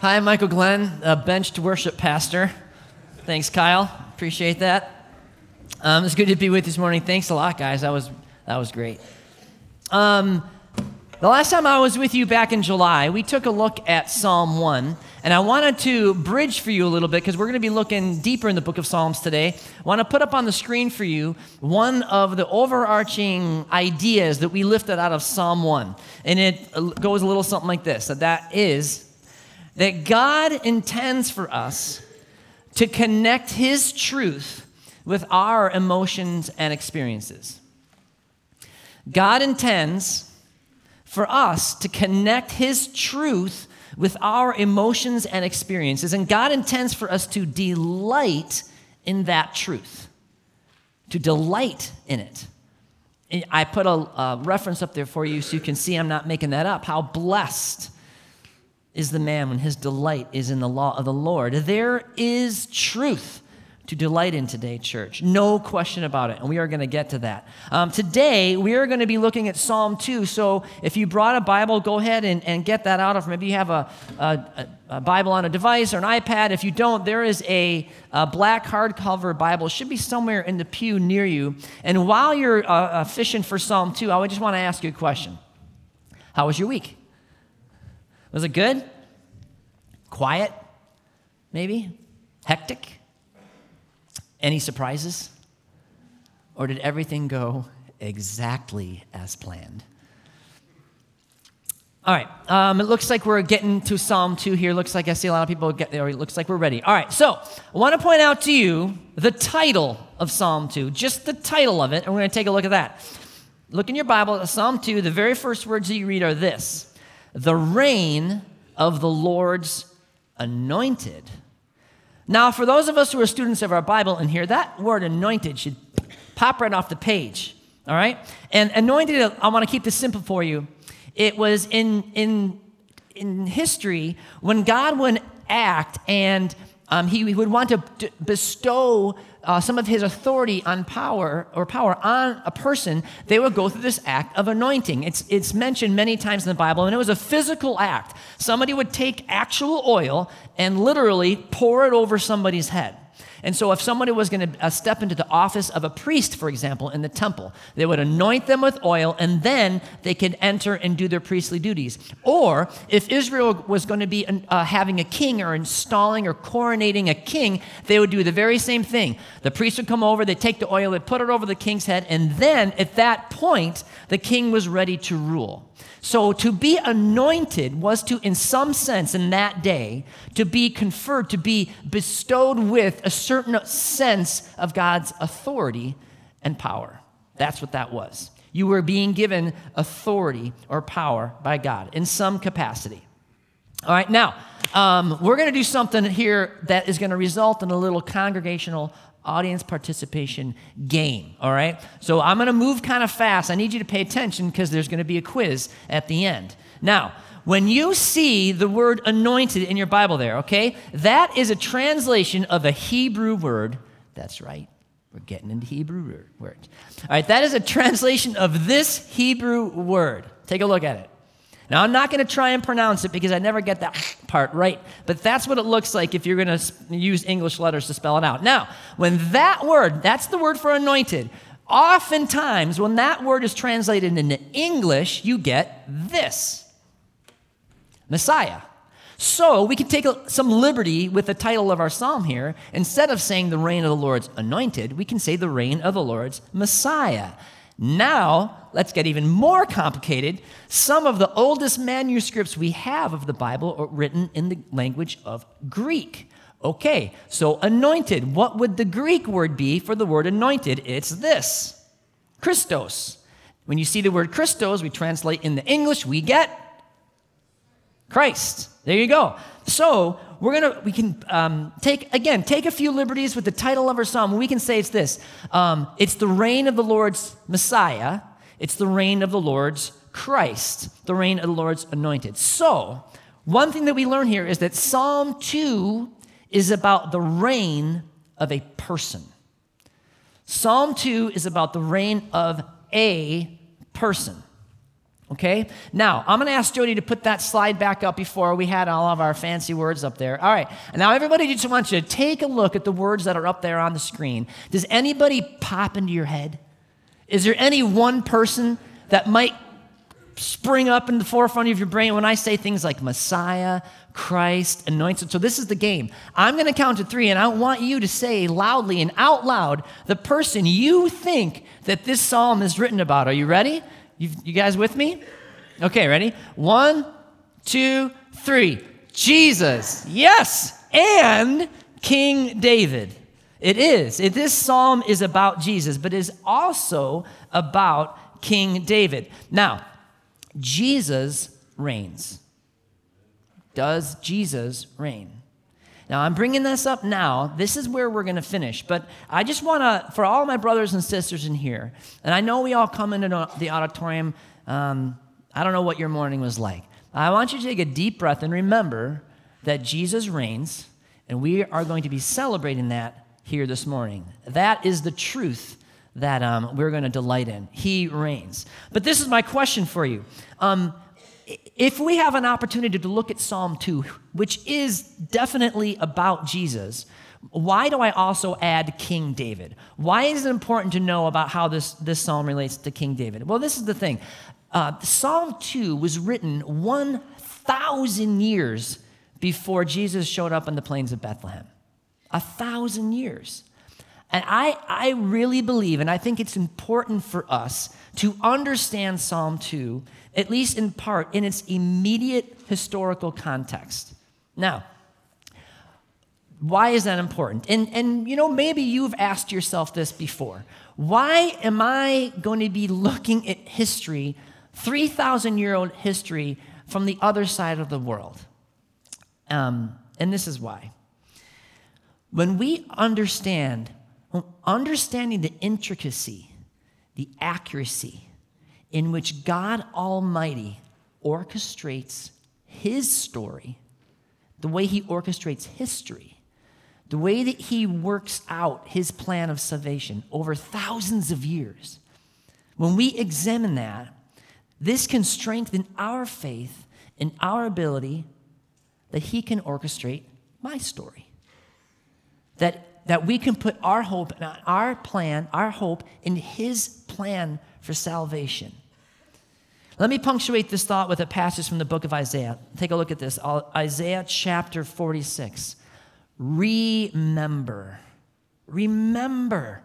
Hi, I'm Michael Glenn, a benched worship pastor. Thanks, Kyle. Appreciate that. Um, it's good to be with you this morning. Thanks a lot, guys. That was that was great. Um, the last time I was with you back in July, we took a look at Psalm 1, and I wanted to bridge for you a little bit because we're going to be looking deeper in the book of Psalms today. I want to put up on the screen for you one of the overarching ideas that we lifted out of Psalm 1. And it goes a little something like this that, that is that God intends for us to connect His truth with our emotions and experiences. God intends for us to connect His truth with our emotions and experiences. And God intends for us to delight in that truth, to delight in it. I put a, a, reference up there for you so you can see I'm not making that up. How blessed is the man when his delight is in the law of the Lord. There is truth to delight in today, church. No question about it. And we are going to get to that. Um, today, we are going to be looking at Psalm 2. So if you brought a Bible, go ahead and, and get that out. Or maybe you have a, a, a, Bible on a device or an iPad. If you don't, there is a, a black hardcover Bible. It should be somewhere in the pew near you. And while you're uh, uh fishing for Psalm 2, I would just want to ask you a question How was your week? Was it good? Quiet? Maybe? Hectic? Any surprises? Or did everything go exactly as planned? All right, um, it looks like we're getting to Psalm 2 here. Looks like I see a lot of people get there. It looks like we're ready. All right, so I want to point out to you the title of Psalm 2, just the title of it, and we're going to take a look at that. Look in your Bible, Psalm 2, the very first words that you read are this The reign of the Lord's anointed. Now, for those of us who are students of our Bible in here, that word anointed should pop right off the page. All right? And anointed, I want to keep this simple for you. It was in, in, in history when God would act and um, he would want to bestow uh, some of his authority on power or power on a person, they would go through this act of anointing. It's, it's mentioned many times in the Bible, and it was a physical act. Somebody would take actual oil and literally pour it over somebody's head. And so, if somebody was going to uh, step into the office of a priest, for example, in the temple, they would anoint them with oil and then they could enter and do their priestly duties. Or if Israel was going to be uh, having a king or installing or coronating a king, they would do the very same thing. The priest would come over, they'd take the oil, they'd put it over the king's head, and then at that point, the king was ready to rule. So to be anointed was to, in some sense, in that day, to be conferred, to be bestowed with a certain sense of God's authority and power. That's what that was. You were being given authority or power by God in some capacity. All right, now, um, we're going to do something here that is going to result in a little congregational audience participation game, all right? So I'm gonna move kind of fast. I need you to pay attention because there's gonna be a quiz at the end. Now, when you see the word anointed in your Bible there, okay, that is a translation of a Hebrew word. That's right. We're getting into Hebrew words. All right, that is a translation of this Hebrew word. Take a look at it. Now, I'm not going to try and pronounce it because I never get that part right, but that's what it looks like if you're going to use English letters to spell it out. Now, when that word, that's the word for anointed, oftentimes when that word is translated into English, you get this Messiah. So we can take some liberty with the title of our psalm here. Instead of saying the reign of the Lord's anointed, we can say the reign of the Lord's Messiah. Now, let's get even more complicated. Some of the oldest manuscripts we have of the Bible are written in the language of Greek. Okay, so anointed. What would the Greek word be for the word anointed? It's this Christos. When you see the word Christos, we translate in the English, we get Christ. There you go. So we're gonna we can um, take again take a few liberties with the title of our psalm. We can say it's this: um, it's the reign of the Lord's Messiah. It's the reign of the Lord's Christ, the reign of the Lord's anointed. So one thing that we learn here is that Psalm two is about the reign of a person. Psalm two is about the reign of a person. Okay? Now, I'm going to ask Jody to put that slide back up before we had all of our fancy words up there. All right. Now, everybody, just want you to take a look at the words that are up there on the screen. Does anybody pop into your head? Is there any one person that might spring up in the forefront of your brain when I say things like Messiah, Christ, anointed? So, this is the game. I'm going to count to three, and I want you to say loudly and out loud the person you think that this psalm is written about. Are you ready? You, you guys with me? Okay, ready? One, two, three. Jesus. Yes. And King David. It is. It, this psalm is about Jesus, but is also about King David. Now, Jesus reigns. Does Jesus reign? Now, I'm bringing this up now. This is where we're going to finish. But I just want to, for all my brothers and sisters in here, and I know we all come into the auditorium. Um, I don't know what your morning was like. I want you to take a deep breath and remember that Jesus reigns, and we are going to be celebrating that here this morning. That is the truth that um, we're going to delight in. He reigns. But this is my question for you. Um, if we have an opportunity to look at Psalm 2, which is definitely about Jesus, why do I also add King David? Why is it important to know about how this, this psalm relates to King David? Well, this is the thing uh, Psalm 2 was written 1,000 years before Jesus showed up on the plains of Bethlehem. A thousand years. And I, I really believe, and I think it's important for us to understand Psalm 2 at least in part, in its immediate historical context. Now, why is that important? And, and you know, maybe you've asked yourself this before. Why am I going to be looking at history, 3,000 year old history, from the other side of the world? Um, and this is why. When we understand, understanding the intricacy, the accuracy, in which God Almighty orchestrates his story, the way he orchestrates history, the way that he works out his plan of salvation over thousands of years. When we examine that, this can strengthen our faith in our ability that he can orchestrate my story. That, that we can put our hope and our plan, our hope in his plan for salvation. Let me punctuate this thought with a passage from the book of Isaiah. Take a look at this Isaiah chapter 46. Remember, remember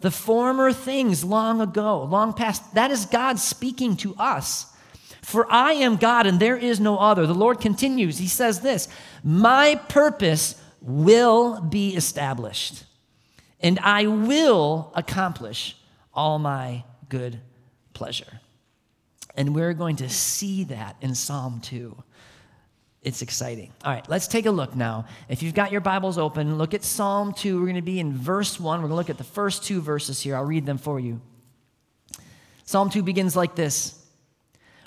the former things long ago, long past. That is God speaking to us. For I am God and there is no other. The Lord continues. He says this My purpose will be established, and I will accomplish all my good pleasure. And we're going to see that in Psalm 2. It's exciting. All right, let's take a look now. If you've got your Bibles open, look at Psalm 2. We're going to be in verse 1. We're going to look at the first two verses here. I'll read them for you. Psalm 2 begins like this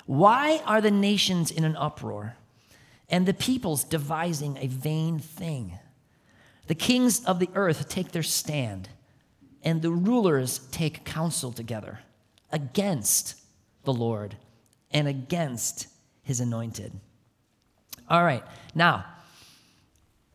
Why are the nations in an uproar and the peoples devising a vain thing? The kings of the earth take their stand, and the rulers take counsel together against the Lord and against his anointed. All right, now,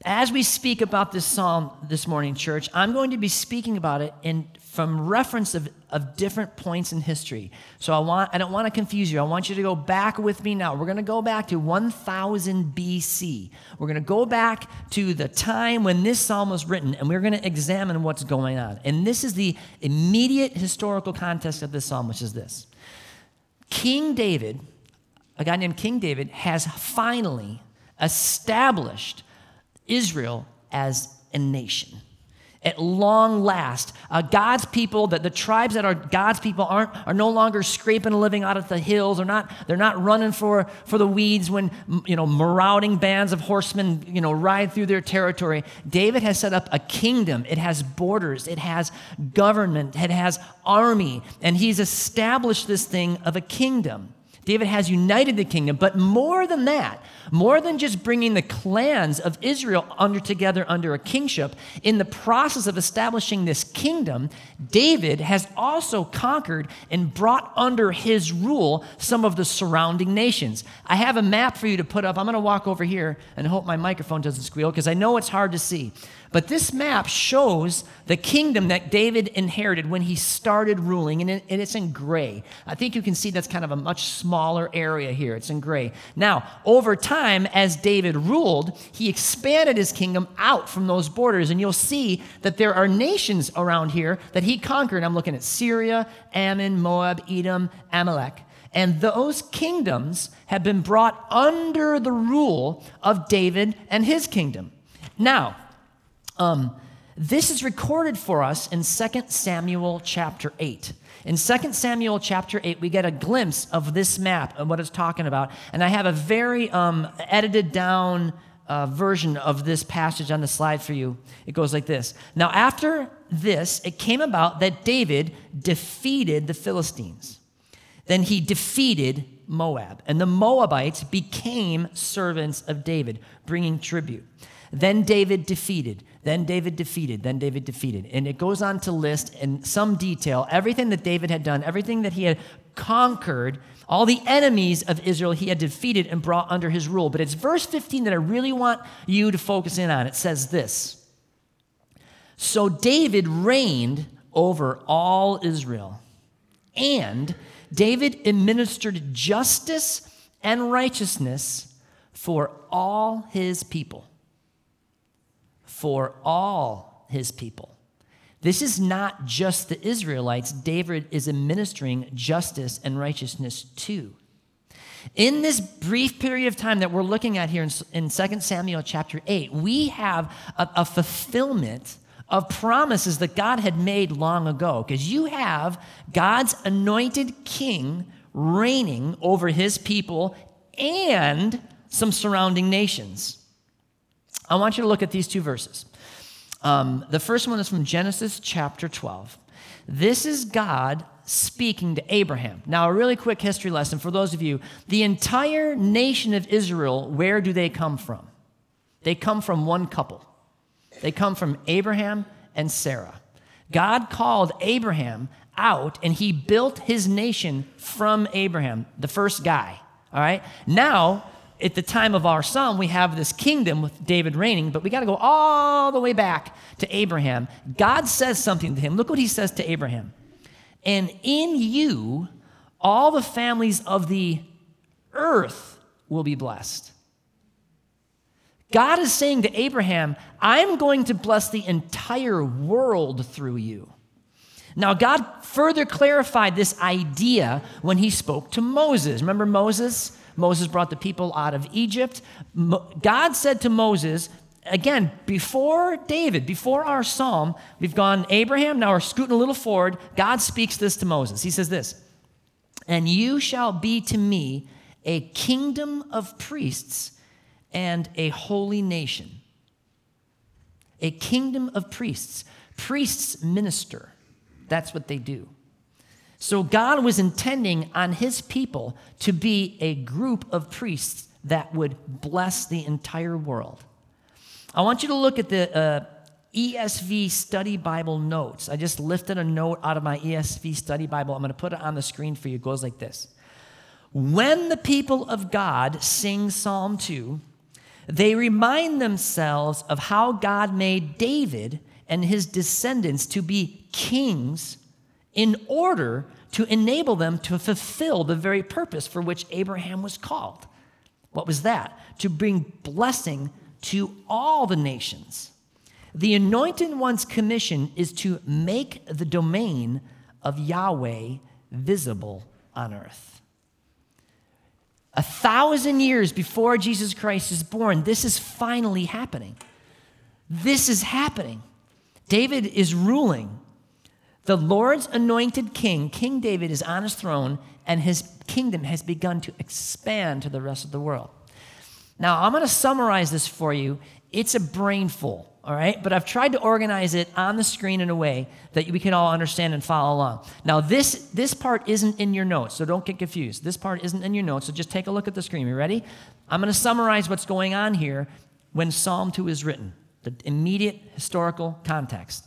as we speak about this psalm this morning, church, I'm going to be speaking about it in from reference of, of different points in history. So I want I don't want to confuse you. I want you to go back with me now. We're going to go back to 1000 BC. We're going to go back to the time when this psalm was written and we're going to examine what's going on. And this is the immediate historical context of this psalm, which is this. King David, a guy named King David, has finally established Israel as a nation. At long last, uh, God's people, that the tribes that are God's people aren't are no longer scraping a living out of the hills. They're not, they're not running for, for the weeds when you know marauding bands of horsemen you know ride through their territory. David has set up a kingdom. It has borders, it has government, it has army, and he's established this thing of a kingdom. David has united the kingdom, but more than that, more than just bringing the clans of Israel under together under a kingship, in the process of establishing this kingdom, David has also conquered and brought under his rule some of the surrounding nations. I have a map for you to put up. I'm going to walk over here and hope my microphone doesn't squeal because I know it's hard to see. But this map shows the kingdom that David inherited when he started ruling, and, it's in gray. I think you can see that's kind of a much smaller area here. It's in gray. Now, over time, as David ruled, he expanded his kingdom out from those borders, and you'll see that there are nations around here that he conquered. I'm looking at Syria, Ammon, Moab, Edom, Amalek. And those kingdoms have been brought under the rule of David and his kingdom. Now, um, this is recorded for us in 2 Samuel chapter 8. In 2 Samuel chapter 8, we get a glimpse of this map and what it's talking about. And I have a very um, edited down uh, version of this passage on the slide for you. It goes like this Now, after this, it came about that David defeated the Philistines. Then he defeated Moab, and the Moabites became servants of David, bringing tribute. Then David defeated, then David defeated, then David defeated. And it goes on to list in some detail everything that David had done, everything that he had conquered, all the enemies of Israel he had defeated and brought under his rule. But it's verse 15 that I really want you to focus in on. It says this So David reigned over all Israel, and David administered justice and righteousness for all his people for all his people. This is not just the Israelites, David is administering justice and righteousness to. In this brief period of time that we're looking at here in, in 2 Samuel chapter 8, we have a, a fulfillment of promises that God had made long ago. Because you have God's anointed king reigning over his people and some surrounding nations. I want you to look at these two verses. Um, the first one is from Genesis chapter 12. This is God speaking to Abraham. Now, a really quick history lesson for those of you the entire nation of Israel, where do they come from? They come from one couple, they come from Abraham and Sarah. God called Abraham out and he built his nation from Abraham, the first guy. All right? Now, at the time of our psalm, we have this kingdom with David reigning, but we got to go all the way back to Abraham. God says something to him. Look what he says to Abraham. And in you, all the families of the earth will be blessed. God is saying to Abraham, I'm going to bless the entire world through you. Now, God further clarified this idea when he spoke to Moses. Remember Moses? Moses brought the people out of Egypt. God said to Moses, again, before David, before our psalm, we've gone Abraham, now we're scooting a little forward. God speaks this to Moses. He says this, and you shall be to me a kingdom of priests and a holy nation. A kingdom of priests. Priests minister. That's what they do. So God was intending on his people to be a group of priests that would bless the entire world. I want you to look at the uh, ESV Study Bible notes. I just lifted a note out of my ESV Study Bible. I'm going to put it on the screen for you. It goes like this When the people of God sing Psalm 2, they remind themselves of how God made David and his descendants to be kings in order to enable them to fulfill the very purpose for which Abraham was called. What was that? To bring blessing to all the nations. The anointed one's commission is to make the domain of Yahweh visible on earth. A thousand years before Jesus Christ is born, this is finally happening. This is happening. David is ruling. The Lord's anointed king, King David, is on his throne, and his kingdom has begun to expand to the rest of the world. Now, I'm going to summarize this for you. It's a brainful. all right? But I've tried to organize it on the screen in a way that we can all understand and follow along. Now, this, this part isn't in your notes, so don't get confused. This part isn't in your notes, so just take a look at the screen. You ready? I'm going to summarize what's going on here when Psalm 2 is written, the immediate historical context.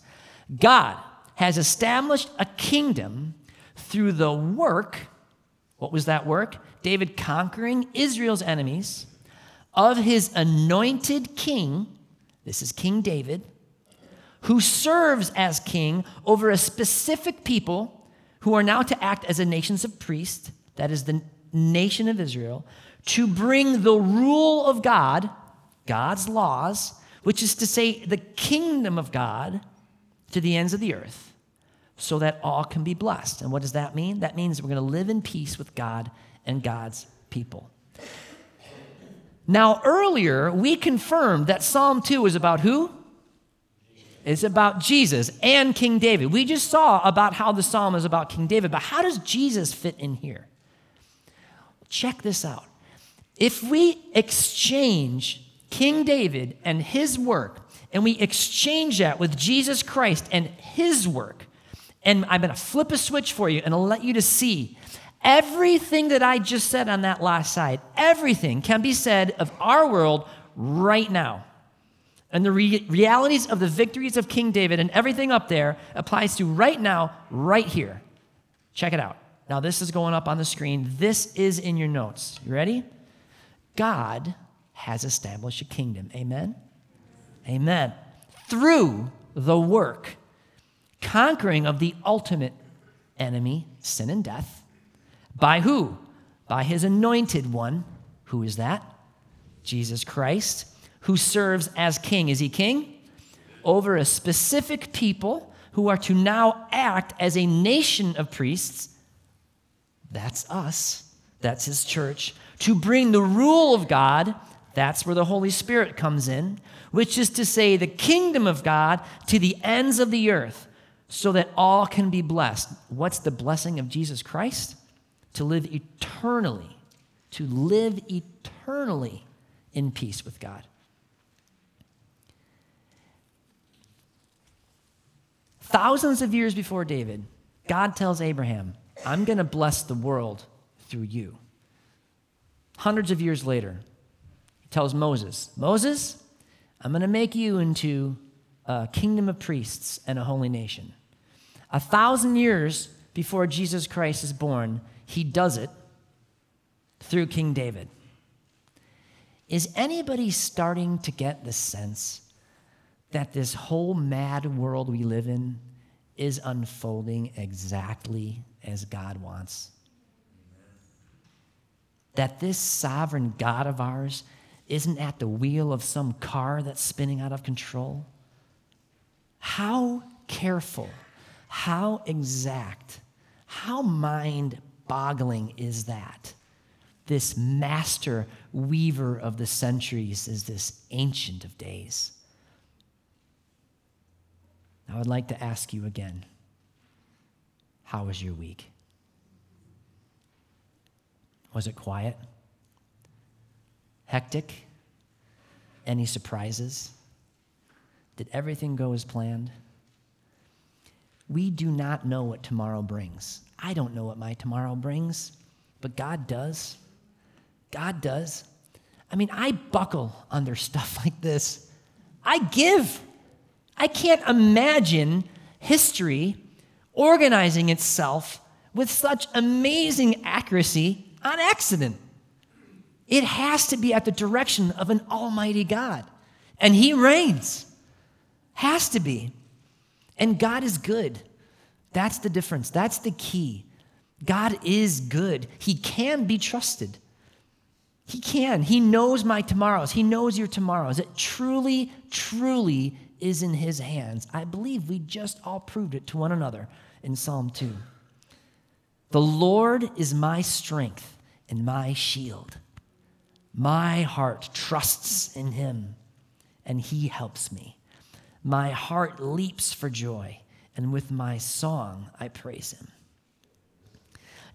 God has established a kingdom through the work, what was that work? David conquering Israel's enemies, of his anointed king this is King David, who serves as king over a specific people who are now to act as a nation of priests, that is the nation of Israel, to bring the rule of God, God's laws, which is to say the kingdom of God, to the ends of the earth so that all can be blessed. And what does that mean? That means we're going to live in peace with God and God's people. Now, earlier, we confirmed that Psalm 2 is about who? It's about Jesus and King David. We just saw about how the psalm is about King David, but how does Jesus fit in here? Check this out. If we exchange King David and his work, and we exchange that with Jesus Christ and his work, and I'm going to flip a switch for you and I'll let you to see Everything that I just said on that last side, everything can be said of our world right now. And the re- realities of the victories of King David and everything up there applies to right now, right here. Check it out. Now, this is going up on the screen. This is in your notes. You ready? God has established a kingdom. Amen? Amen. Through the work, conquering of the ultimate enemy, sin and death by who? By his anointed one. Who is that? Jesus Christ, who serves as king. Is he king? Over a specific people who are to now act as a nation of priests. That's us. That's his church. To bring the rule of God. That's where the Holy Spirit comes in, which is to say, the kingdom of God to the ends of the earth so that all can be blessed. What's the blessing of Jesus Christ? to live eternally, to live eternally in peace with God. Thousands of years before David, God tells Abraham, I'm going to bless the world through you. Hundreds of years later, he tells Moses, Moses, I'm going to make you into a kingdom of priests and a holy nation. A thousand years before Jesus Christ is born, he does it through King David. Is anybody starting to get the sense that this whole mad world we live in is unfolding exactly as God wants? That this sovereign God of ours isn't at the wheel of some car that's spinning out of control? How careful, how exact, how mind boggling is that? This master weaver of the centuries is this ancient of days. Now, I'd like to ask you again how was your week? Was it quiet? Hectic? Any surprises? Did everything go as planned? We do not know what tomorrow brings. I don't know what my tomorrow brings, but God does. God does. I mean, I buckle under stuff like this. I give. I can't imagine history organizing itself with such amazing accuracy on accident. It has to be at the direction of an almighty God. And he reigns. Has to be. And God is good. That's the difference. That's the key. God is good. He can be trusted. He can. He knows my tomorrows. He knows your tomorrows. It truly, truly is in His hands. I believe we just all proved it to one another in Psalm 2. The Lord is my strength and my shield. My heart trusts in Him, and He helps me. My heart leaps for joy and with my song I praise him.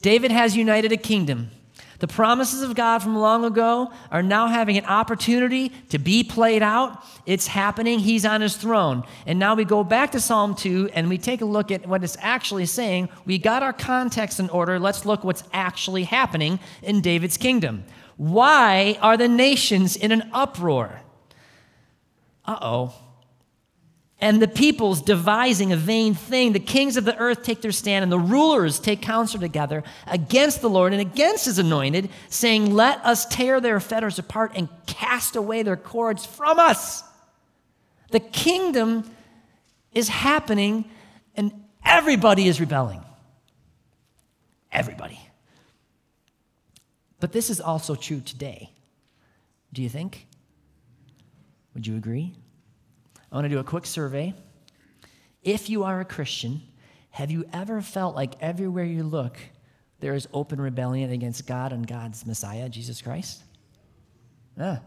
David has united a kingdom The promises of God from long ago are now having an opportunity to be played out. It's happening. He's on his throne. And now we go back to Psalm 2 and we take a look at what it's actually saying. We got our context in order. Let's look what's actually happening in David's kingdom. Why are the nations in an uproar? Uh oh and the peoples devising a vain thing. The kings of the earth take their stand, and the rulers take counsel together against the Lord and against his anointed, saying, Let us tear their fetters apart and cast away their cords from us. The kingdom is happening, and everybody is rebelling. Everybody. But this is also true today. Do you think? Would you agree? I want to do a quick survey. If you are a Christian, have you ever felt like everywhere you look, there is open rebellion against God and God's Messiah, Jesus Christ? Yeah.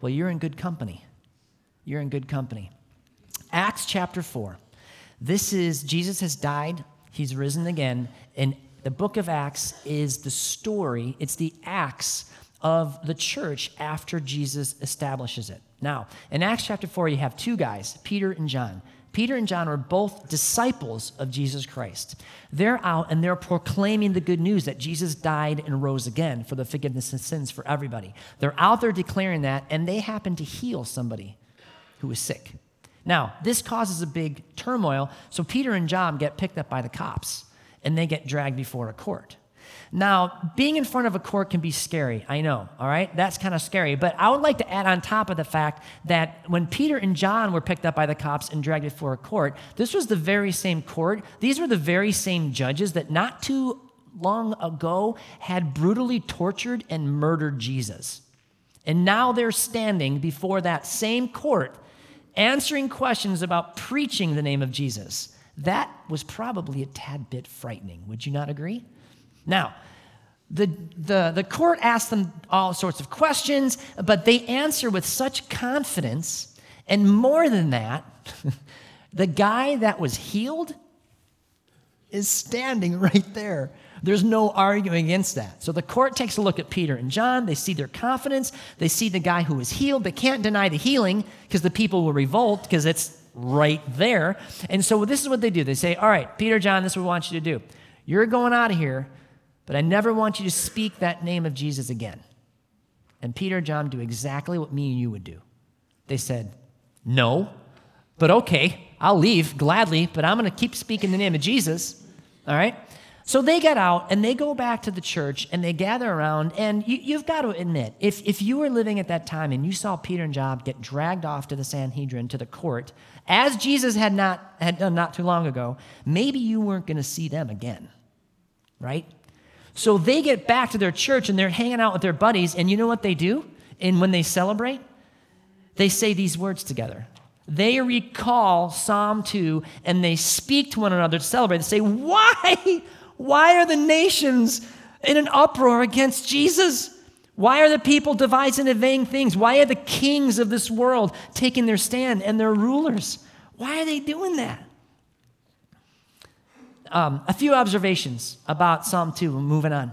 Well, you're in good company. You're in good company. Acts chapter 4. This is Jesus has died, he's risen again, and the book of Acts is the story, it's the acts of the church after Jesus establishes it. Now, in Acts chapter 4, you have two guys, Peter and John. Peter and John are both disciples of Jesus Christ. They're out and they're proclaiming the good news that Jesus died and rose again for the forgiveness of sins for everybody. They're out there declaring that, and they happen to heal somebody who is sick. Now, this causes a big turmoil, so Peter and John get picked up by the cops and they get dragged before a court. Now, being in front of a court can be scary. I know, all right? That's kind of scary. But I would like to add on top of the fact that when Peter and John were picked up by the cops and dragged before a court, this was the very same court. These were the very same judges that not too long ago had brutally tortured and murdered Jesus. And now they're standing before that same court answering questions about preaching the name of Jesus. That was probably a tad bit frightening. Would you not agree? Now, the, the, the court asks them all sorts of questions, but they answer with such confidence. And more than that, the guy that was healed is standing right there. There's no arguing against that. So the court takes a look at Peter and John. They see their confidence. They see the guy who was healed. They can't deny the healing because the people will revolt because it's right there. And so this is what they do they say, All right, Peter, John, this is what we want you to do. You're going out of here but I never want you to speak that name of Jesus again. And Peter and John do exactly what me and you would do. They said, No, but okay, I'll leave gladly, but I'm going to keep speaking the name of Jesus. All right? So they get out and they go back to the church and they gather around. And you, have got to admit, if, if you were living at that time and you saw Peter and John get dragged off to the Sanhedrin, to the court, as Jesus had, not, had done not too long ago, maybe you weren't going to see them again, right? So they get back to their church and they're hanging out with their buddies, and you know what they do? And when they celebrate, they say these words together. They recall Psalm 2 and they speak to one another to celebrate. They say, Why? Why are the nations in an uproar against Jesus? Why are the people devising and vain things? Why are the kings of this world taking their stand and their rulers? Why are they doing that? um, a few observations about Psalm 2. Moving on.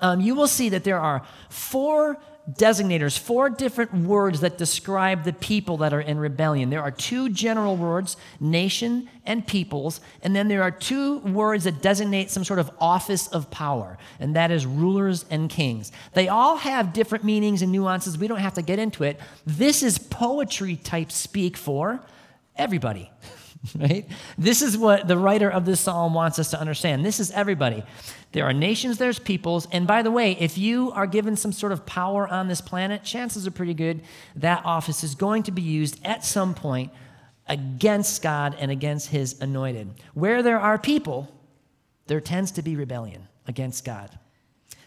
Um, you will see that there are four designators, four different words that describe the people that are in rebellion. There are two general words, nation and peoples, and then there are two words that designate some sort of office of power, and that is rulers and kings. They all have different meanings and nuances. We don't have to get into it. This is poetry type speak for everybody. right? This is what the writer of this psalm wants us to understand. This is everybody. There are nations, there's peoples. And by the way, if you are given some sort of power on this planet, chances are pretty good that office is going to be used at some point against God and against his anointed. Where there are people, there tends to be rebellion against God.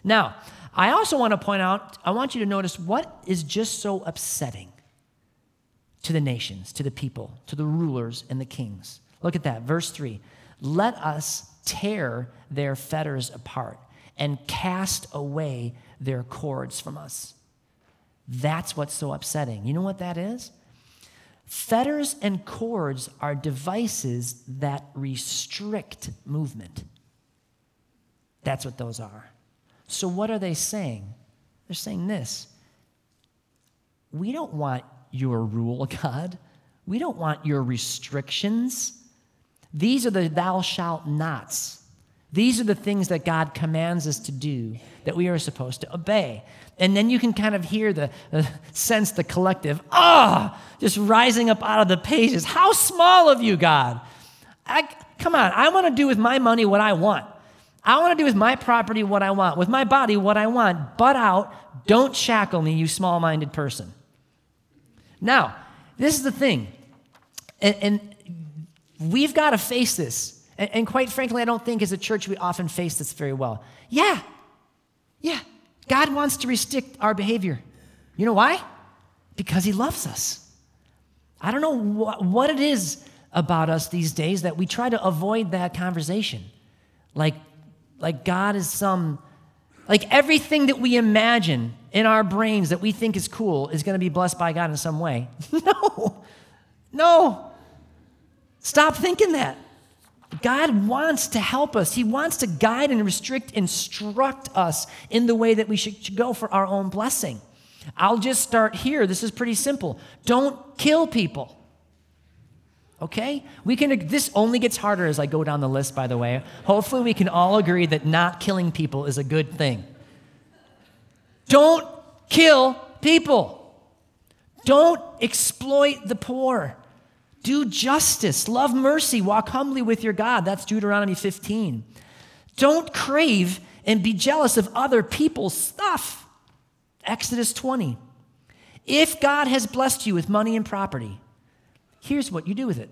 Now, I also want to point out, I want you to notice what is just so upsetting to the nations, to the people, to the rulers and the kings. Look at that, verse 3. Let us tear their fetters apart and cast away their cords from us. That's what's so upsetting. You know what that is? Fetters and cords are devices that restrict movement. That's what those are. So, what are they saying? They're saying this We don't want your rule, God. We don't want your restrictions. These are the thou shalt nots. These are the things that God commands us to do that we are supposed to obey. And then you can kind of hear the, uh, sense the collective, ah, oh, just rising up out of the pages. How small of you, God. I, come on, I want to do with my money what I want. I want to do with my property what I want, with my body what I want. Butt out, don't shackle me, you small minded person. Now, this is the thing, and, and we've got to face this. And, and quite frankly, I don't think as a church we often face this very well. Yeah, yeah, God wants to restrict our behavior. You know why? Because He loves us. I don't know wh- what it is about us these days that we try to avoid that conversation. Like, like God is some, like everything that we imagine in our brains that we think is cool is going to be blessed by God in some way. no, no. Stop thinking that. God wants to help us. He wants to guide and restrict, instruct us in the way that we should go for our own blessing. I'll just start here. This is pretty simple. Don't kill people. Okay? We can this only gets harder as I go down the list by the way. Hopefully we can all agree that not killing people is a good thing. Don't kill people. Don't exploit the poor. Do justice, love mercy, walk humbly with your God. That's Deuteronomy 15. Don't crave and be jealous of other people's stuff. Exodus 20. If God has blessed you with money and property, here's what you do with it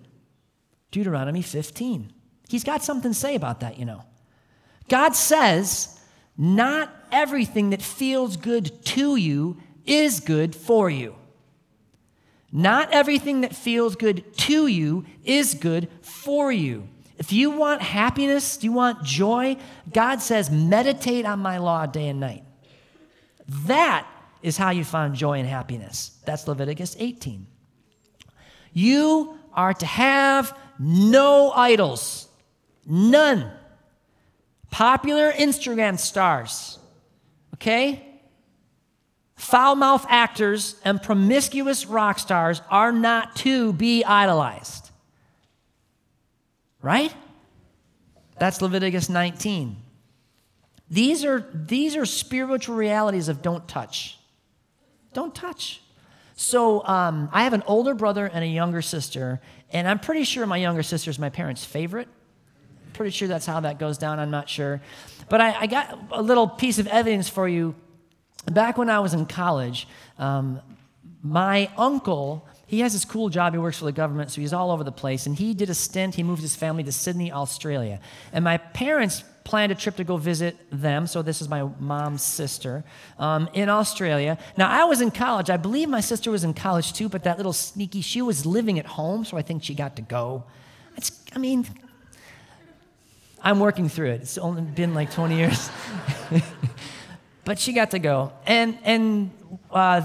Deuteronomy 15. He's got something to say about that, you know. God says, not everything that feels good to you is good for you. Not everything that feels good to you is good for you. If you want happiness, do you want joy? God says, meditate on my law day and night. That is how you find joy and happiness. That's Leviticus 18. You are to have no idols, none. Popular Instagram stars, okay? Foul mouth actors and promiscuous rock stars are not to be idolized. Right? That's Leviticus 19. These are, these are spiritual realities of don't touch. Don't touch. So um, I have an older brother and a younger sister, and I'm pretty sure my younger sister is my parents' favorite. Pretty sure that's how that goes down. I'm not sure. But I, I got a little piece of evidence for you back when I was in college, um, my uncle, he has this cool job. He works for the government, so he's all over the place. And he did a stint, he moved his family to Sydney, Australia. And my parents planned a trip to go visit them. So this is my mom's sister um, in Australia. Now, I was in college. I believe my sister was in college too, but that little sneaky, she was living at home, so I think she got to go. It's, I mean, I'm working through it. It's only been like 20 years. but she got to go. And, and uh,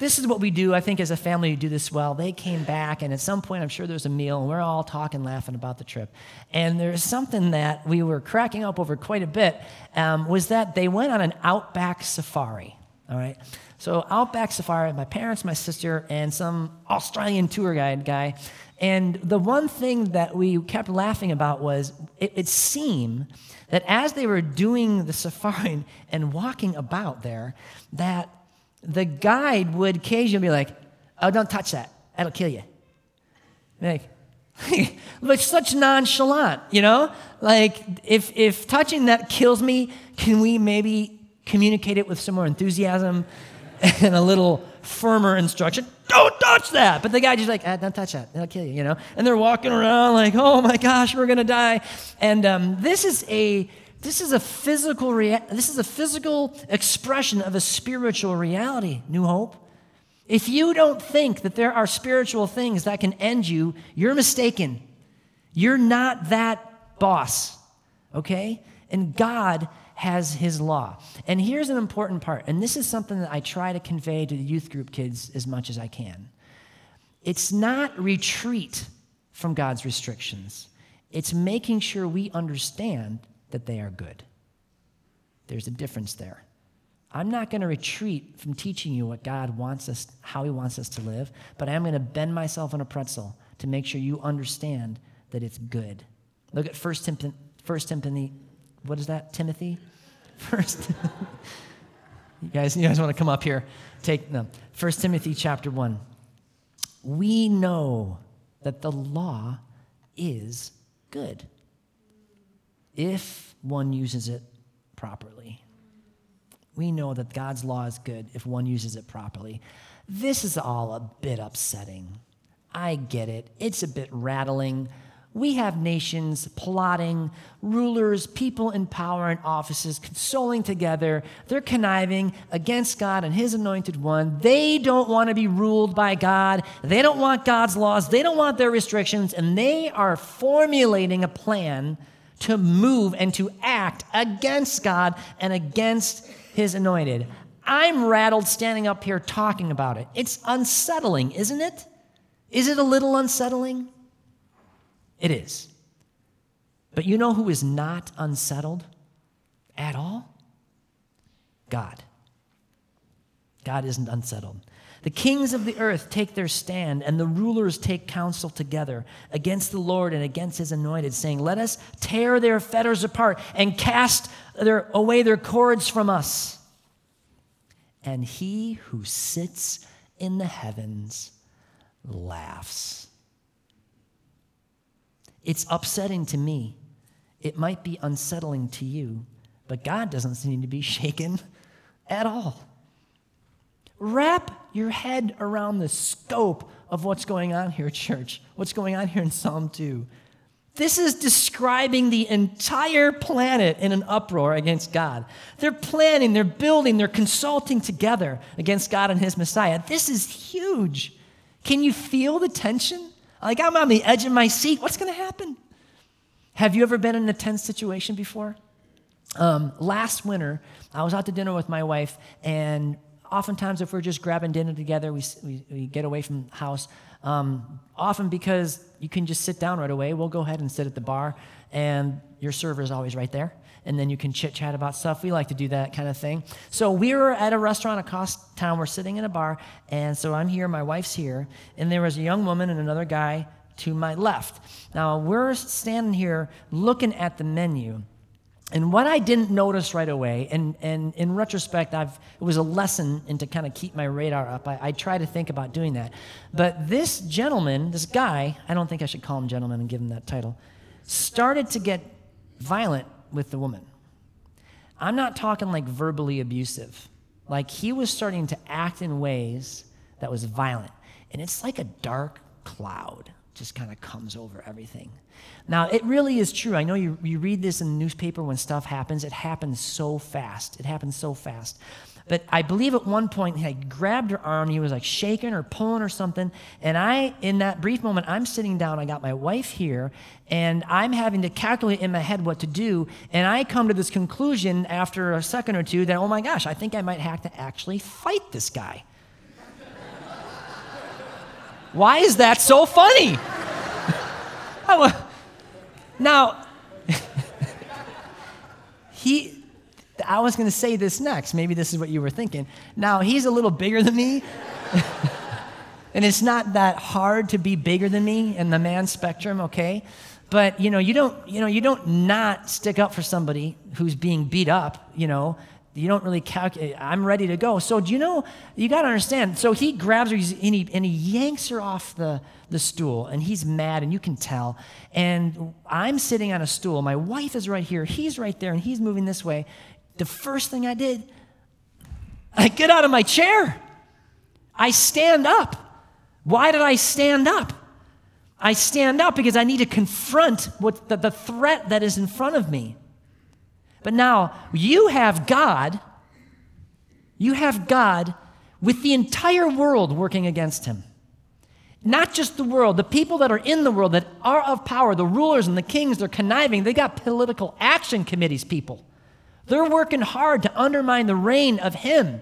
this is what we do. I think as a family, we do this well. They came back, and at some point, I'm sure there's a meal, and we're all talking, laughing about the trip. And there's something that we were cracking up over quite a bit um, was that they went on an outback safari. All right. So outback safari, my parents, my sister, and some Australian tour guide guy. And the one thing that we kept laughing about was it, it seemed that as they were doing the safari and walking about there, that the guide would occasionally be like, Oh, don't touch that. That'll kill you. Like, like such nonchalant, you know? Like, if, if touching that kills me, can we maybe communicate it with some more enthusiasm and a little firmer instruction? Don't touch that. But the guy just like, ah, don't touch that. It'll kill you, you know? And they're walking around like, oh my gosh, we're to die. And um, this is a this is a physical rea- this is a physical expression of a spiritual reality, New Hope. If you don't think that there are spiritual things that can end you, you're mistaken. You're not that boss, okay? And God has his law. And here's an important part, and this is something that I try to convey to the youth group kids as much as I can. It's not retreat from God's restrictions, it's making sure we understand that they are good. There's a difference there. I'm not going to retreat from teaching you what God wants us, how He wants us to live, but I am going to bend myself in a pretzel to make sure you understand that it's good. Look at First Timothy, 1 Timothy what is that, Timothy? First, you guys, you guys want to come up here? Take them. First Timothy chapter 1. We know that the law is good if one uses it properly. We know that God's law is good if one uses it properly. This is all a bit upsetting. I get it. It's a bit rattling we have nations plotting, rulers, people in power and offices consoling together. They're conniving against God and His anointed one. They don't want to be ruled by God. They don't want God's laws. They don't want their restrictions. And they are formulating a plan to move and to act against God and against His anointed. I'm rattled standing up here talking about it. It's unsettling, isn't it? Is it a little unsettling? It is. But you know who is not unsettled at all? God. God isn't unsettled. The kings of the earth take their stand, and the rulers take counsel together against the Lord and against his anointed, saying, Let us tear their fetters apart and cast their, away their cords from us. And he who sits in the heavens laughs. It's upsetting to me. It might be unsettling to you, but God doesn't seem to be shaken at all. Wrap your head around the scope of what's going on here, church. What's going on here in Psalm 2. This is describing the entire planet in an uproar against God. They're planning, they're building, they're consulting together against God and His Messiah. This is huge. Can you feel the tension? Like I'm on the edge of my seat. What's going to happen? Have you ever been in a tense situation before? Um, last winter, I was out to dinner with my wife, and oftentimes, if we're just grabbing dinner together, we, we, we get away from the house. Um, often because you can just sit down right away. We'll go ahead and sit at the bar, and your server is always right there and then you can chit chat about stuff. We like to do that kind of thing. So we were at a restaurant across town. We're sitting in a bar, and so I'm here, my wife's here, and there was a young woman and another guy to my left. Now we're standing here looking at the menu. And what I didn't notice right away, and, and in retrospect, I've, it was a lesson in to kind of keep my radar up. I, I try to think about doing that. But this gentleman, this guy, I don't think I should call him gentleman and give him that title, started to get violent with the woman. I'm not talking like verbally abusive. Like he was starting to act in ways that was violent. And it's like a dark cloud just kind of comes over everything. Now, it really is true. I know you, you read this in the newspaper when stuff happens. It happens so fast. It happens so fast. But I believe at one point he had grabbed her arm. He was like shaking or pulling or something. And I, in that brief moment, I'm sitting down. I got my wife here, and I'm having to calculate in my head what to do. And I come to this conclusion after a second or two that, oh my gosh, I think I might have to actually fight this guy. Why is that so funny? now, he I was going to say this next. Maybe this is what you were thinking. Now, he's a little bigger than me. and it's not that hard to be bigger than me in the man spectrum, okay? But you know, you don't, you know, you don't not stick up for somebody who's being beat up, you know. You don't really calculate, I'm ready to go. So do you know, you got to understand. So he grabs her and he, and he yanks her off the, the stool and he's mad and you can tell. And I'm sitting on a stool. My wife is right here. He's right there and he's moving this way the first thing I did, I get out of my chair. I stand up. Why did I stand up? I stand up because I need to confront what the, the threat that is in front of me. But now you have God, you have God with the entire world working against him. Not just the world, the people that are in the world that are of power, the rulers and the kings, they're conniving. They got political action committees, people. They're working hard to undermine the reign of Him.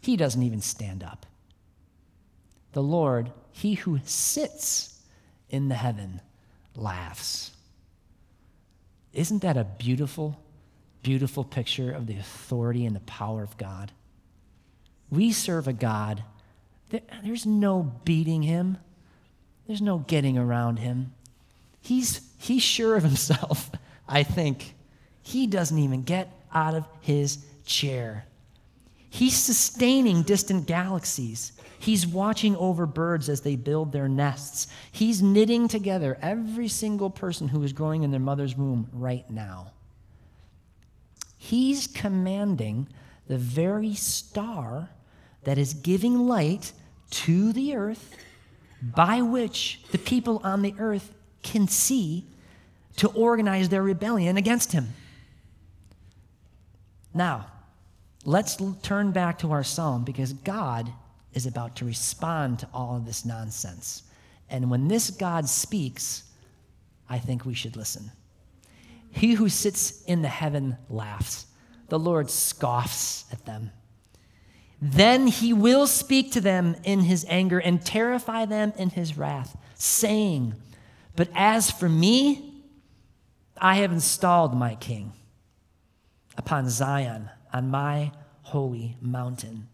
He doesn't even stand up. The Lord, He who sits in the heaven, laughs. Isn't that a beautiful, beautiful picture of the authority and the power of God? We serve a God that there's no beating him, there's no getting around him. He's, he's sure of himself, I think. He doesn't even get out of his chair. He's sustaining distant galaxies. He's watching over birds as they build their nests. He's knitting together every single person who is growing in their mother's womb right now. He's commanding the very star that is giving light to the earth by which the people on the earth can see to organize their rebellion against him. Now, let's turn back to our psalm because God is about to respond to all of this nonsense. And when this God speaks, I think we should listen. He who sits in the heaven laughs, the Lord scoffs at them. Then he will speak to them in his anger and terrify them in his wrath, saying, But as for me, I have installed my king upon Zion, on my holy mountain.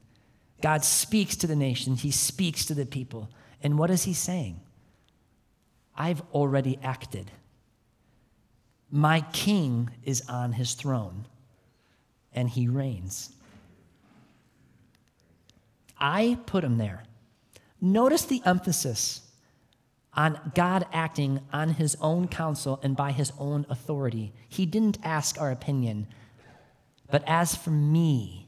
God speaks to the nation, He speaks to the people. And what is He saying? I've already acted. My king is on his throne, and he reigns. I put him there. Notice the emphasis on God acting on his own counsel and by his own authority. He didn't ask our opinion. But as for me,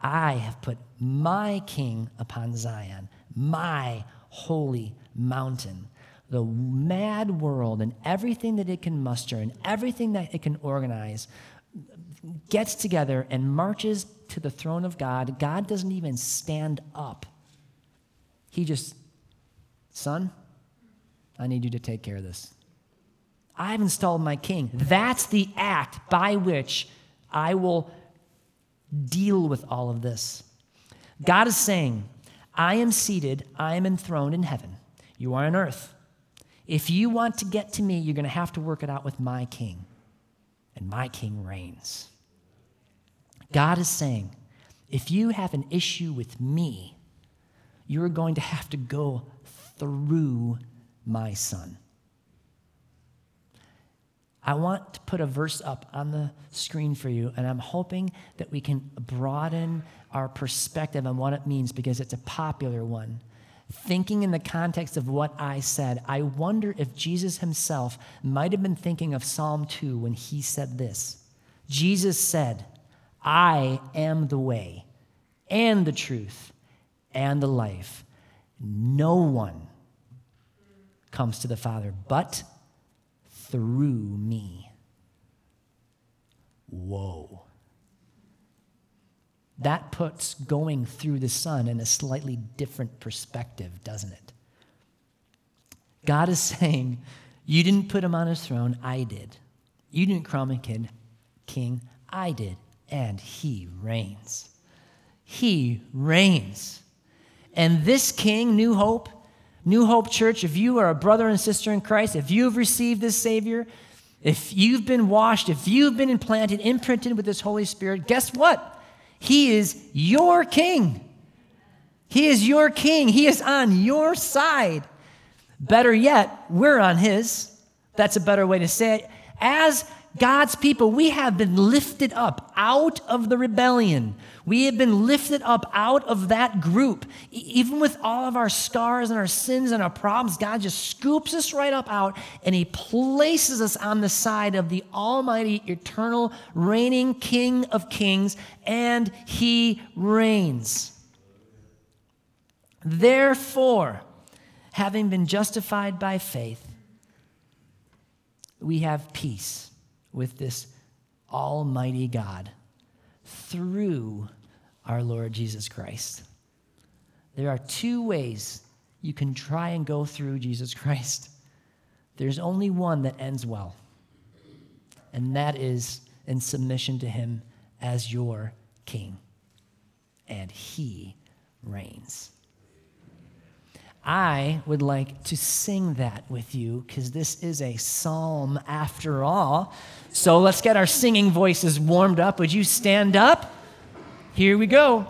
I have put my king upon Zion, my holy mountain. The mad world and everything that it can muster and everything that it can organize gets together and marches to the throne of God. God doesn't even stand up. He just, son, I need you to take care of this. I've installed my king. That's the act by which I will deal with all of this. God is saying, I am seated, I am enthroned in heaven. You are on earth. If you want to get to me, you're going to have to work it out with my king, and my king reigns. God is saying, if you have an issue with me, you're going to have to go through my son. I want to put a verse up on the screen for you, and I'm hoping that we can broaden our perspective on what it means because it's a popular one. Thinking in the context of what I said, I wonder if Jesus himself might have been thinking of Psalm 2 when he said this. Jesus said, I am the way and the truth and the life. No one comes to the Father but through me. Whoa. That puts going through the Son in a slightly different perspective, doesn't it? God is saying, You didn't put him on his throne, I did. You didn't crown him kid, king, I did. And he reigns. He reigns. And this king, New Hope, New Hope Church, if you are a brother and sister in Christ, if you have received this Savior, if you've been washed, if you've been implanted, imprinted with this Holy Spirit, guess what? He is your King. He is your King. He is on your side. Better yet, we're on His. That's a better way to say it. As God's people, we have been lifted up out of the rebellion. We have been lifted up out of that group. Even with all of our scars and our sins and our problems, God just scoops us right up out and He places us on the side of the Almighty, eternal, reigning King of Kings, and He reigns. Therefore, having been justified by faith, we have peace with this Almighty God through our Lord Jesus Christ. There are two ways you can try and go through Jesus Christ. There's only one that ends well, and that is in submission to Him as your King, and He reigns. I would like to sing that with you because this is a psalm after all. So let's get our singing voices warmed up. Would you stand up? Here we go.